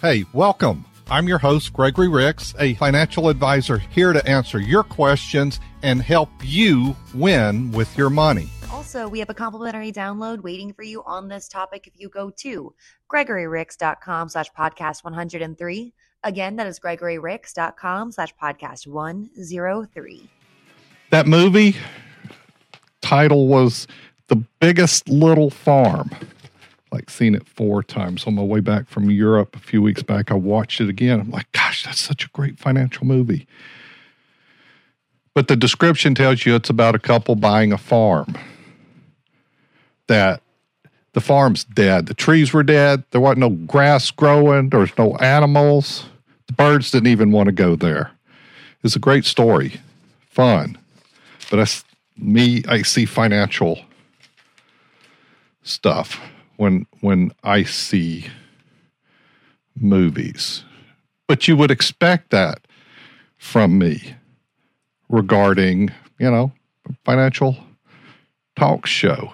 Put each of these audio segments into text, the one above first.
Hey, welcome. I'm your host, Gregory Ricks, a financial advisor here to answer your questions and help you win with your money. Also, we have a complimentary download waiting for you on this topic if you go to gregoryricks.com slash podcast 103. Again, that is gregoryricks.com slash podcast 103. That movie title was The Biggest Little Farm like seen it four times on my way back from Europe a few weeks back. I watched it again. I'm like, gosh, that's such a great financial movie. But the description tells you it's about a couple buying a farm. That the farm's dead. The trees were dead. There wasn't no grass growing. There was no animals. The birds didn't even want to go there. It's a great story, fun. But that's me. I see financial stuff when when I see movies. But you would expect that from me regarding, you know, financial talk show.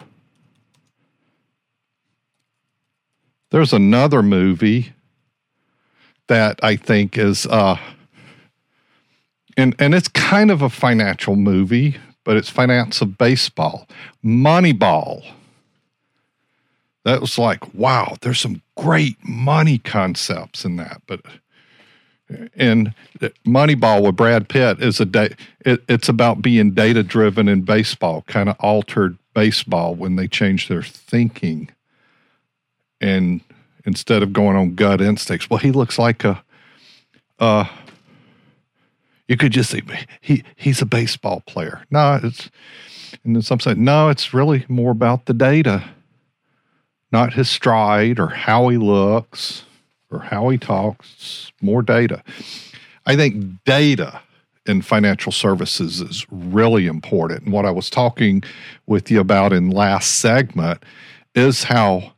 There's another movie that I think is uh and and it's kind of a financial movie, but it's finance of baseball. Moneyball that was like, wow, there's some great money concepts in that. But and Moneyball with Brad Pitt is a day. It, it's about being data driven in baseball, kind of altered baseball when they changed their thinking, and instead of going on gut instincts, well, he looks like a, uh, you could just say he he's a baseball player. No, it's and then some say no, it's really more about the data not his stride or how he looks or how he talks, more data. I think data in financial services is really important. And what I was talking with you about in last segment is how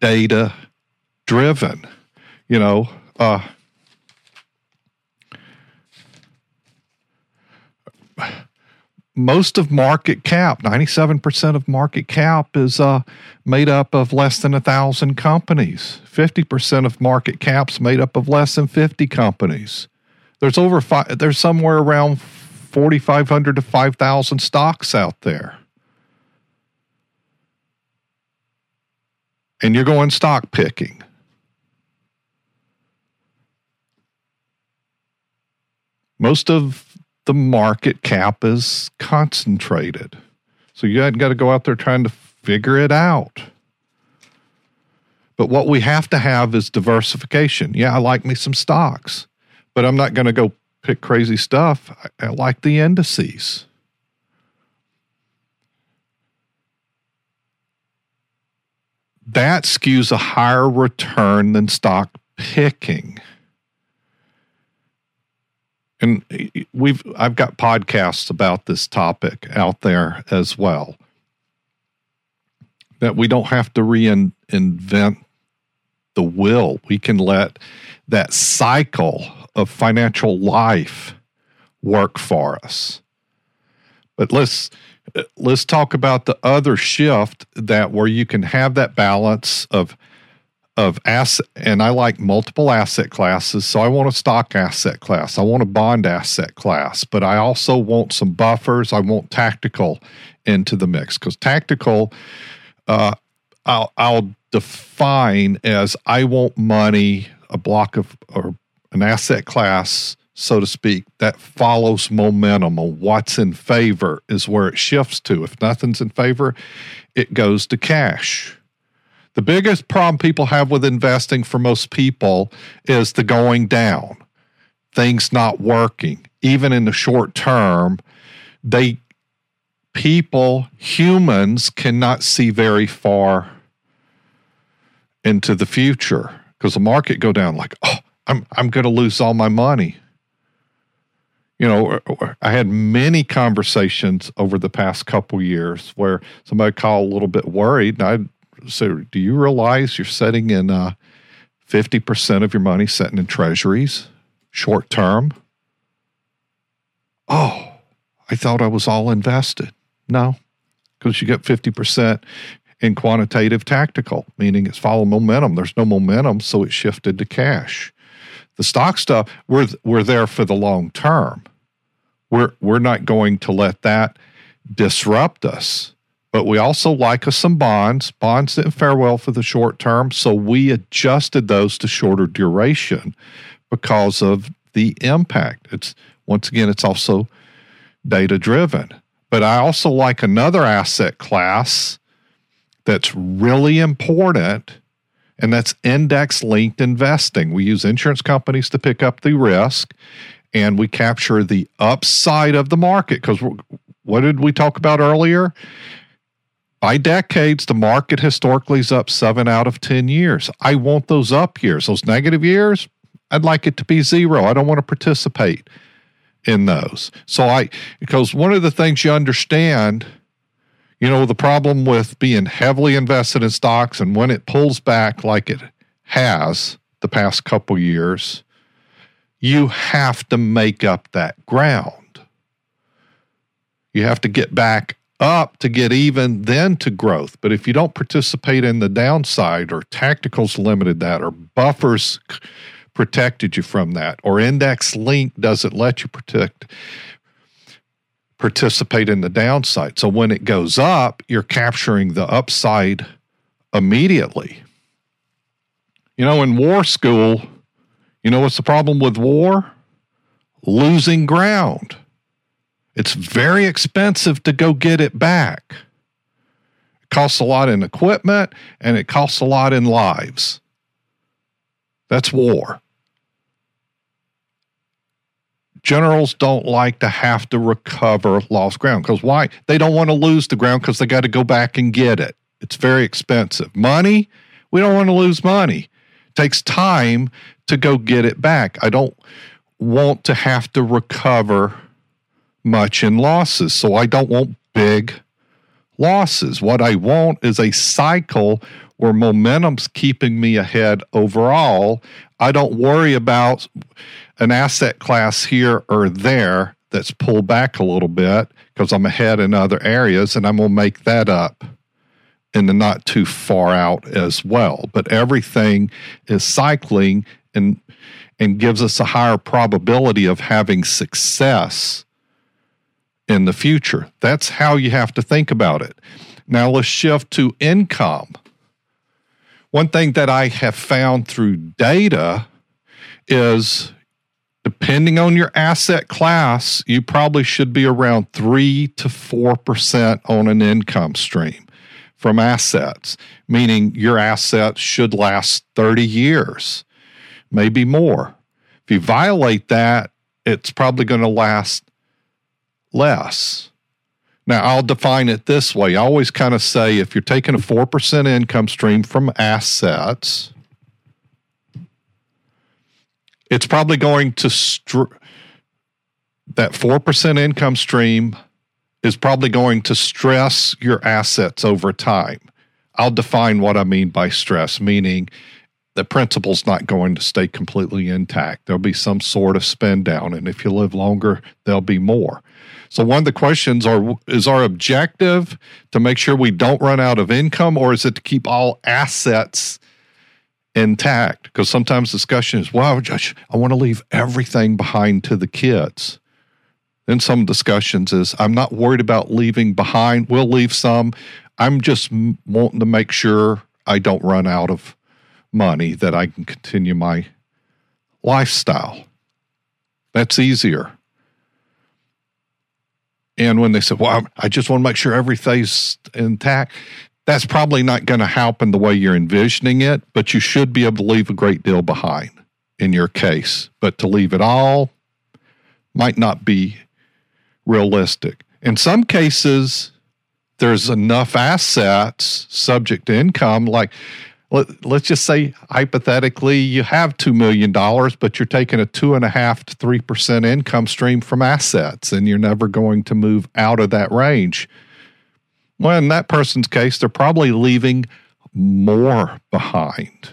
data driven, you know, uh, most of market cap, 97% of market cap is uh, made up of less than a thousand companies. 50% of market cap's made up of less than 50 companies. There's over five, there's somewhere around 4,500 to 5,000 stocks out there. And you're going stock picking. Most of the market cap is concentrated. So you got to go out there trying to figure it out. But what we have to have is diversification. Yeah, I like me some stocks, but I'm not going to go pick crazy stuff. I, I like the indices. That skews a higher return than stock picking and we've I've got podcasts about this topic out there as well. That we don't have to reinvent the will. We can let that cycle of financial life work for us. But let's let's talk about the other shift that where you can have that balance of of asset and I like multiple asset classes. So I want a stock asset class. I want a bond asset class, but I also want some buffers. I want tactical into the mix because tactical, uh, I'll, I'll define as I want money, a block of or an asset class, so to speak, that follows momentum what's in favor is where it shifts to. If nothing's in favor, it goes to cash the biggest problem people have with investing for most people is the going down, things not working. Even in the short term, they people, humans cannot see very far into the future because the market go down like, oh, I'm I'm going to lose all my money. You know, I had many conversations over the past couple years where somebody called a little bit worried, and I so do you realize you're setting in uh, 50% of your money setting in treasuries short term? Oh, I thought I was all invested. No, because you get 50% in quantitative tactical, meaning it's follow momentum. There's no momentum, so it shifted to cash. The stock stuff, we're we're there for the long term. We're we're not going to let that disrupt us. But we also like us some bonds. Bonds didn't fare well for the short term, so we adjusted those to shorter duration because of the impact. It's once again, it's also data driven. But I also like another asset class that's really important, and that's index linked investing. We use insurance companies to pick up the risk, and we capture the upside of the market. Because what did we talk about earlier? By decades, the market historically is up seven out of 10 years. I want those up years. Those negative years, I'd like it to be zero. I don't want to participate in those. So I, because one of the things you understand you know, the problem with being heavily invested in stocks and when it pulls back like it has the past couple years, you have to make up that ground. You have to get back up to get even then to growth. But if you don't participate in the downside, or tacticals limited that, or buffers protected you from that, or index link doesn't let you protect participate in the downside. So when it goes up, you're capturing the upside immediately. You know, in war school, you know what's the problem with war? Losing ground. It's very expensive to go get it back. It costs a lot in equipment and it costs a lot in lives. That's war generals don't like to have to recover lost ground because why? They don't want to lose the ground because they got to go back and get it. It's very expensive. Money, we don't want to lose money. It takes time to go get it back. I don't want to have to recover much in losses. So I don't want big losses. What I want is a cycle where momentum's keeping me ahead overall. I don't worry about an asset class here or there that's pulled back a little bit because I'm ahead in other areas and I'm going to make that up in the not too far out as well. But everything is cycling and and gives us a higher probability of having success in the future. That's how you have to think about it. Now let's shift to income. One thing that I have found through data is depending on your asset class, you probably should be around 3 to 4% on an income stream from assets, meaning your assets should last 30 years, maybe more. If you violate that, it's probably going to last less. Now, I'll define it this way. I always kind of say if you're taking a 4% income stream from assets, it's probably going to str- that 4% income stream is probably going to stress your assets over time. I'll define what I mean by stress, meaning the principal's not going to stay completely intact. There'll be some sort of spend down, and if you live longer, there'll be more. So one of the questions are is our objective to make sure we don't run out of income, or is it to keep all assets intact because sometimes discussion is, well, Josh, I want to leave everything behind to the kids. Then some discussions is, I'm not worried about leaving behind. We'll leave some. I'm just wanting to make sure I don't run out of money that I can continue my lifestyle. That's easier. And when they said, Well, I just want to make sure everything's intact, that's probably not going to happen the way you're envisioning it, but you should be able to leave a great deal behind in your case. But to leave it all might not be realistic. In some cases, there's enough assets subject to income, like let, us just say hypothetically you have $2 million, but you're taking a two and a half to 3% income stream from assets and you're never going to move out of that range well, in that person's case, they're probably leaving more behind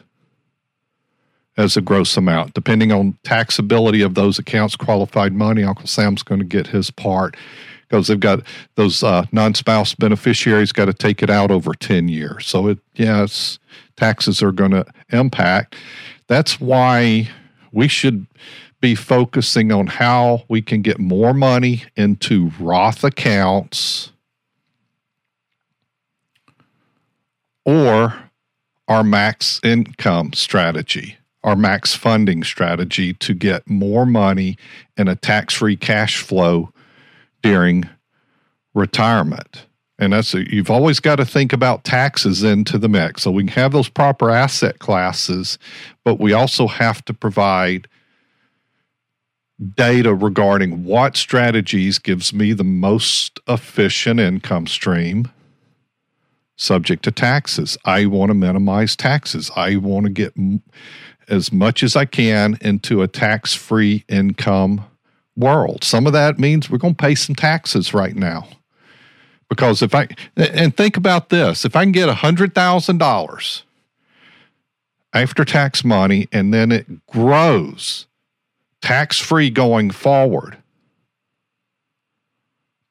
as a gross amount, depending on taxability of those accounts, qualified money. Uncle Sam's going to get his part because they've got those uh, non-spouse beneficiaries got to take it out over 10 years. So it yes, taxes are going to impact. That's why we should be focusing on how we can get more money into Roth accounts or our max income strategy, our max funding strategy to get more money in a tax free cash flow during retirement. And that's you've always got to think about taxes into the mix. So we can have those proper asset classes, but we also have to provide data regarding what strategies gives me the most efficient income stream subject to taxes. I want to minimize taxes. I want to get as much as I can into a tax free income world. Some of that means we're going to pay some taxes right now. Because if I, and think about this if I can get $100,000 after tax money and then it grows tax free going forward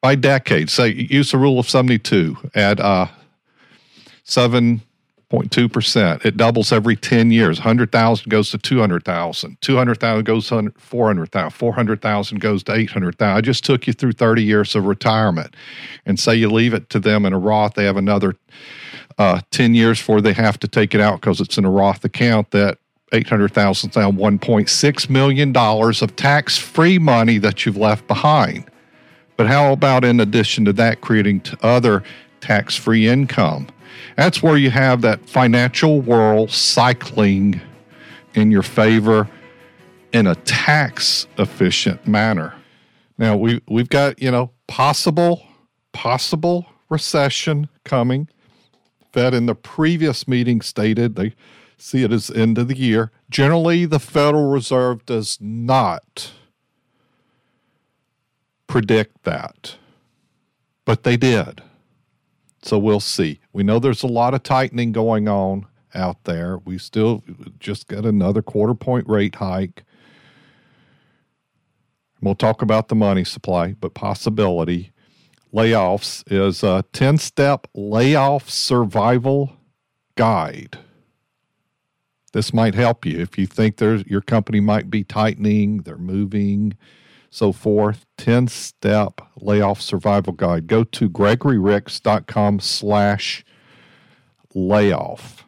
by decades, say use the rule of 72 at uh, 7.2%. It doubles every 10 years. 100,000 goes to 200,000. 200,000 goes to 400,000. 400,000 goes to 800,000. I just took you through 30 years of retirement. And say you leave it to them in a Roth, they have another uh, 10 years before they have to take it out because it's in a Roth account that 800,000 down $1.6 million of tax free money that you've left behind. But how about in addition to that, creating other tax free income? That's where you have that financial world cycling in your favor in a tax efficient manner. Now we we've got, you know, possible possible recession coming. Fed in the previous meeting stated they see it as end of the year. Generally, the Federal Reserve does not predict that, but they did. So we'll see. We know there's a lot of tightening going on out there. We still just got another quarter point rate hike. We'll talk about the money supply, but possibility. Layoffs is a 10 step layoff survival guide. This might help you if you think there's your company might be tightening, they're moving, so forth. 10 step layoff survival guide. Go to gregoryricks.com slash layoff.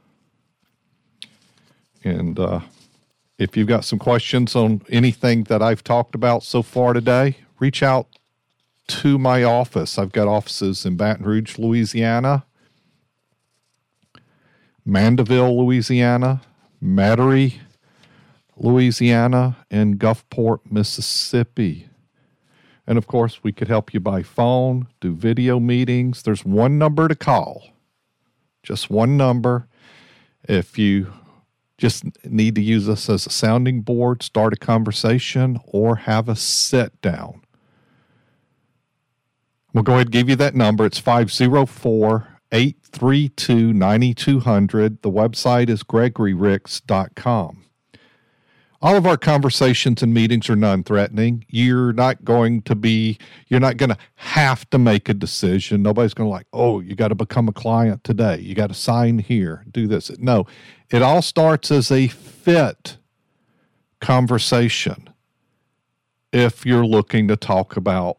And uh, if you've got some questions on anything that I've talked about so far today, reach out to my office. I've got offices in Baton Rouge, Louisiana, Mandeville, Louisiana, Metairie, Louisiana, and Gulfport, Mississippi. And of course, we could help you by phone, do video meetings. There's one number to call, just one number. If you just need to use us as a sounding board, start a conversation, or have a sit down. We'll go ahead and give you that number. It's 504 832 9200. The website is gregoryricks.com. All of our conversations and meetings are non threatening. You're not going to be, you're not going to have to make a decision. Nobody's going to like, oh, you got to become a client today. You got to sign here, do this. No, it all starts as a fit conversation if you're looking to talk about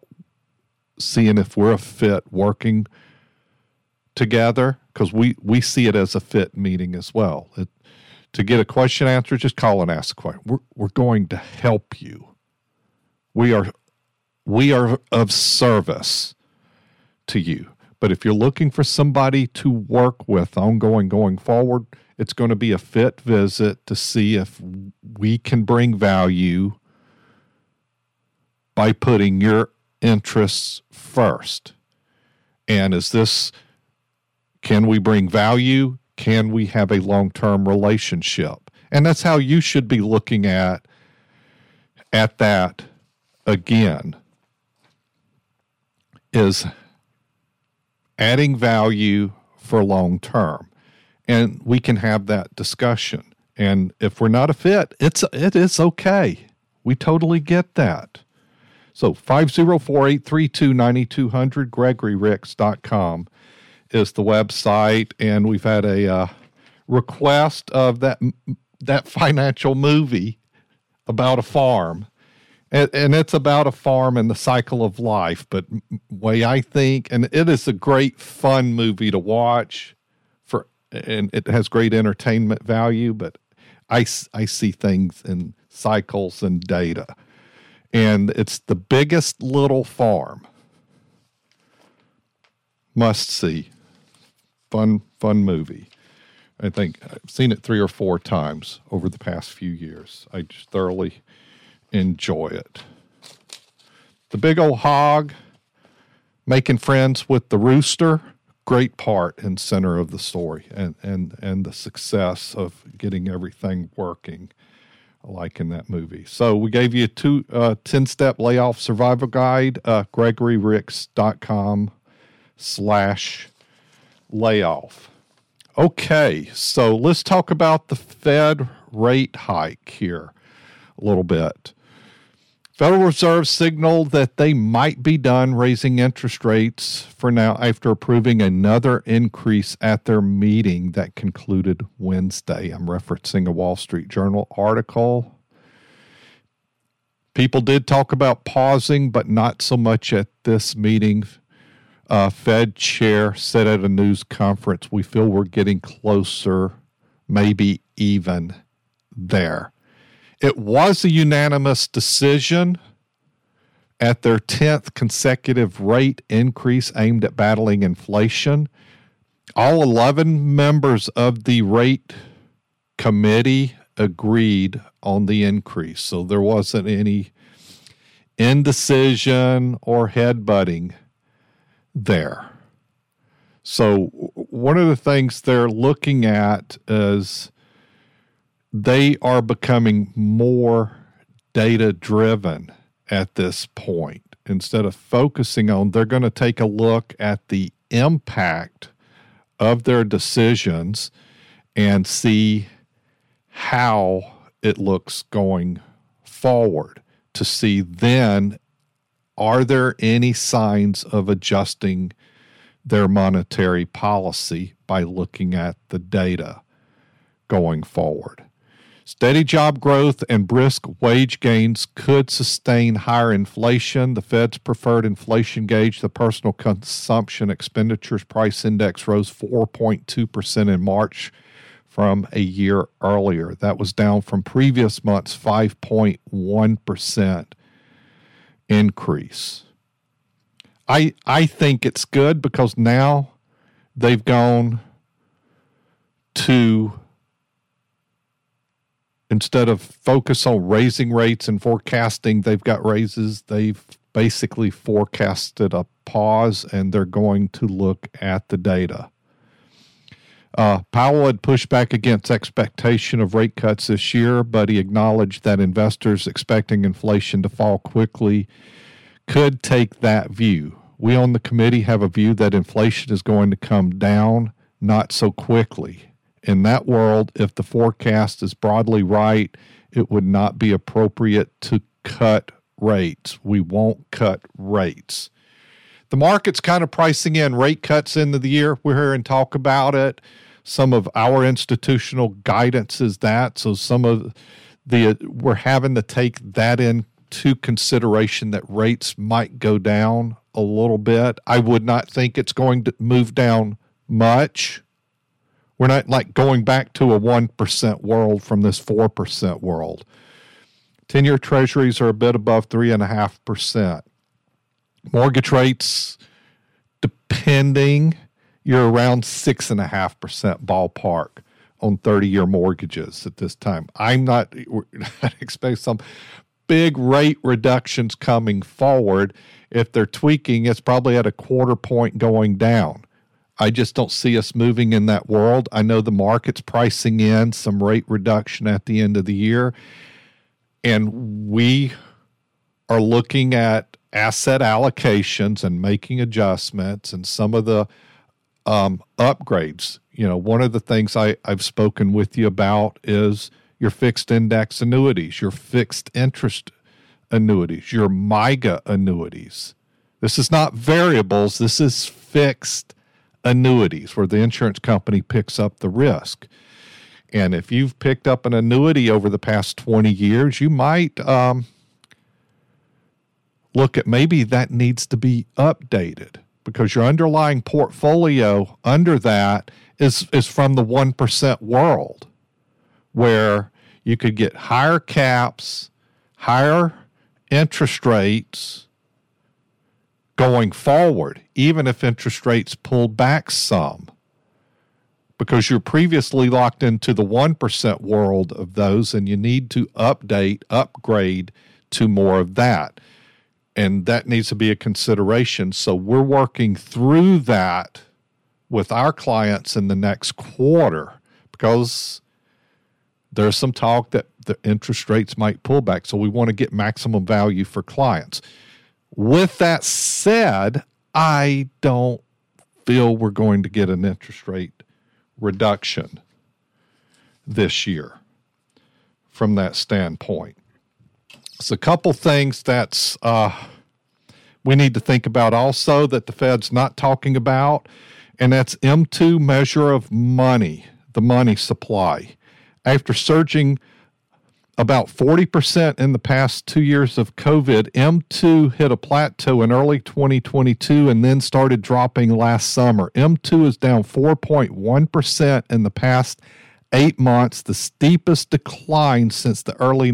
seeing if we're a fit working together because we we see it as a fit meeting as well. It, to get a question answered, just call and ask a question. We're we're going to help you. We are we are of service to you. But if you're looking for somebody to work with ongoing going forward, it's going to be a fit visit to see if we can bring value by putting your interests first. And is this can we bring value? Can we have a long term relationship? And that's how you should be looking at at that again is adding value for long term. And we can have that discussion. And if we're not a fit, it's it is okay. We totally get that. So 504 832 9200, gregoryricks.com is the website. And we've had a uh, request of that, that financial movie about a farm. And, and it's about a farm and the cycle of life. But way I think, and it is a great fun movie to watch for, and it has great entertainment value. But I, I see things in cycles and data. And it's the biggest little farm. Must see. Fun, fun movie. I think I've seen it three or four times over the past few years. I just thoroughly enjoy it. The big old hog making friends with the rooster, great part and center of the story and, and, and the success of getting everything working like in that movie. So we gave you a two, uh, 10 step layoff survival guide, uh, gregoryricks.com slash layoff. Okay, so let's talk about the Fed rate hike here a little bit. Federal Reserve signaled that they might be done raising interest rates for now after approving another increase at their meeting that concluded Wednesday. I'm referencing a Wall Street Journal article. People did talk about pausing, but not so much at this meeting uh, Fed chair said at a news conference, we feel we're getting closer, maybe even there. It was a unanimous decision at their 10th consecutive rate increase aimed at battling inflation. All 11 members of the rate committee agreed on the increase. So there wasn't any indecision or headbutting there. So, one of the things they're looking at is they are becoming more data driven at this point. Instead of focusing on, they're going to take a look at the impact of their decisions and see how it looks going forward to see then are there any signs of adjusting their monetary policy by looking at the data going forward? Steady job growth and brisk wage gains could sustain higher inflation. The Fed's preferred inflation gauge, the personal consumption expenditures price index, rose 4.2% in March from a year earlier. That was down from previous months' 5.1% increase. I I think it's good because now they've gone to instead of focus on raising rates and forecasting, they've got raises. They've basically forecasted a pause and they're going to look at the data. Uh, Powell had pushed back against expectation of rate cuts this year, but he acknowledged that investors expecting inflation to fall quickly could take that view. We on the committee have a view that inflation is going to come down, not so quickly. In that world, if the forecast is broadly right, it would not be appropriate to cut rates. We won't cut rates. The market's kind of pricing in rate cuts into the year. We're and talk about it some of our institutional guidance is that. So some of the we're having to take that into consideration that rates might go down a little bit. I would not think it's going to move down much. We're not like going back to a 1% world from this 4% world. 10 year treasuries are a bit above 3.5%. Mortgage rates, depending you're around six and a half percent ballpark on 30 year mortgages at this time. I'm not, I expect some big rate reductions coming forward. If they're tweaking, it's probably at a quarter point going down. I just don't see us moving in that world. I know the market's pricing in some rate reduction at the end of the year. And we are looking at asset allocations and making adjustments and some of the um, upgrades. You know, one of the things I, I've spoken with you about is your fixed index annuities, your fixed interest annuities, your MYGA annuities. This is not variables, this is fixed annuities where the insurance company picks up the risk. And if you've picked up an annuity over the past 20 years, you might um, look at maybe that needs to be updated because your underlying portfolio under that is, is from the 1% world where you could get higher caps, higher interest rates going forward, even if interest rates pull back some because you're previously locked into the 1% world of those and you need to update, upgrade to more of that. And that needs to be a consideration. So we're working through that with our clients in the next quarter because there's some talk that the interest rates might pull back. So we want to get maximum value for clients. With that said, I don't feel we're going to get an interest rate reduction this year from that standpoint. It's a couple things that's uh, we need to think about also that the Fed's not talking about, and that's M2 measure of money, the money supply. After surging about 40% in the past two years of COVID. M2 hit a plateau in early 2022 and then started dropping last summer. M2 is down 4.1% in the past eight months, the steepest decline since the early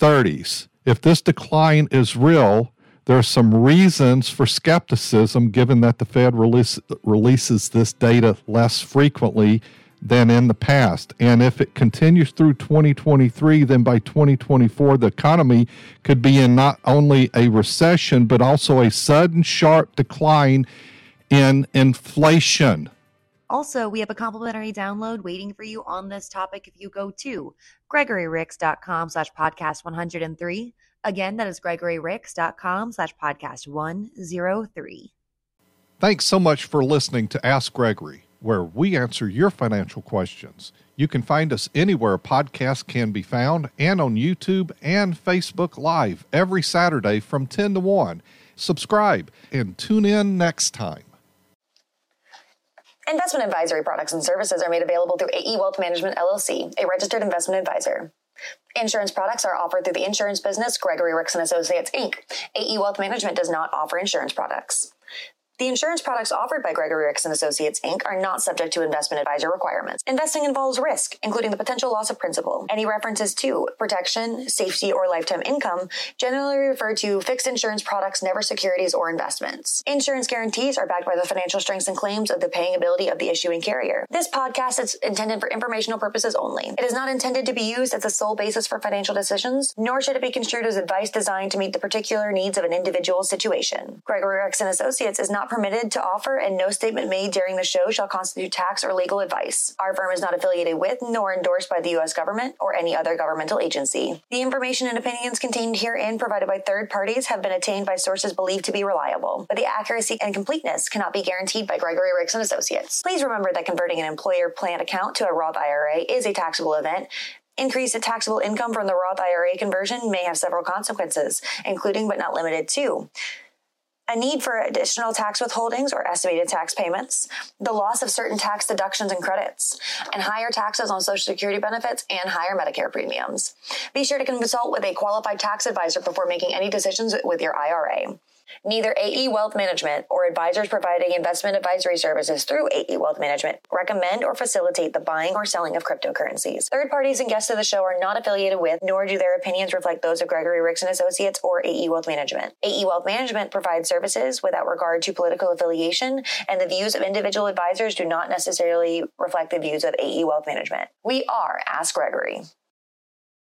1930s. If this decline is real, there are some reasons for skepticism given that the Fed release, releases this data less frequently than in the past. And if it continues through 2023, then by 2024, the economy could be in not only a recession, but also a sudden sharp decline in inflation. Also, we have a complimentary download waiting for you on this topic if you go to gregoryricks.com slash podcast 103. Again, that is gregoryricks.com slash podcast 103. Thanks so much for listening to Ask Gregory where we answer your financial questions. You can find us anywhere podcasts can be found and on YouTube and Facebook Live every Saturday from 10 to 1. Subscribe and tune in next time. Investment advisory products and services are made available through AE Wealth Management LLC, a registered investment advisor. Insurance products are offered through the insurance business Gregory Ricks and Associates Inc. AE Wealth Management does not offer insurance products. The insurance products offered by Gregory Ricks and Associates Inc. are not subject to investment advisor requirements. Investing involves risk, including the potential loss of principal. Any references to protection, safety, or lifetime income generally refer to fixed insurance products, never securities or investments. Insurance guarantees are backed by the financial strengths and claims of the paying ability of the issuing carrier. This podcast is intended for informational purposes only. It is not intended to be used as the sole basis for financial decisions, nor should it be construed as advice designed to meet the particular needs of an individual situation. Gregory and Associates is not permitted to offer, and no statement made during the show shall constitute tax or legal advice. Our firm is not affiliated with nor endorsed by the U.S. government or any other governmental agency. The information and opinions contained herein provided by third parties have been attained by sources believed to be reliable, but the accuracy and completeness cannot be guaranteed by Gregory Ricks and Associates. Please remember that converting an employer plan account to a Roth IRA is a taxable event Increase in taxable income from the Roth IRA conversion may have several consequences, including but not limited to a need for additional tax withholdings or estimated tax payments, the loss of certain tax deductions and credits, and higher taxes on Social Security benefits and higher Medicare premiums. Be sure to consult with a qualified tax advisor before making any decisions with your IRA. Neither AE Wealth Management or advisors providing investment advisory services through AE Wealth Management recommend or facilitate the buying or selling of cryptocurrencies. Third parties and guests of the show are not affiliated with, nor do their opinions reflect those of Gregory Ricks and Associates or AE Wealth Management. AE Wealth Management provides services without regard to political affiliation, and the views of individual advisors do not necessarily reflect the views of AE Wealth Management. We are Ask Gregory.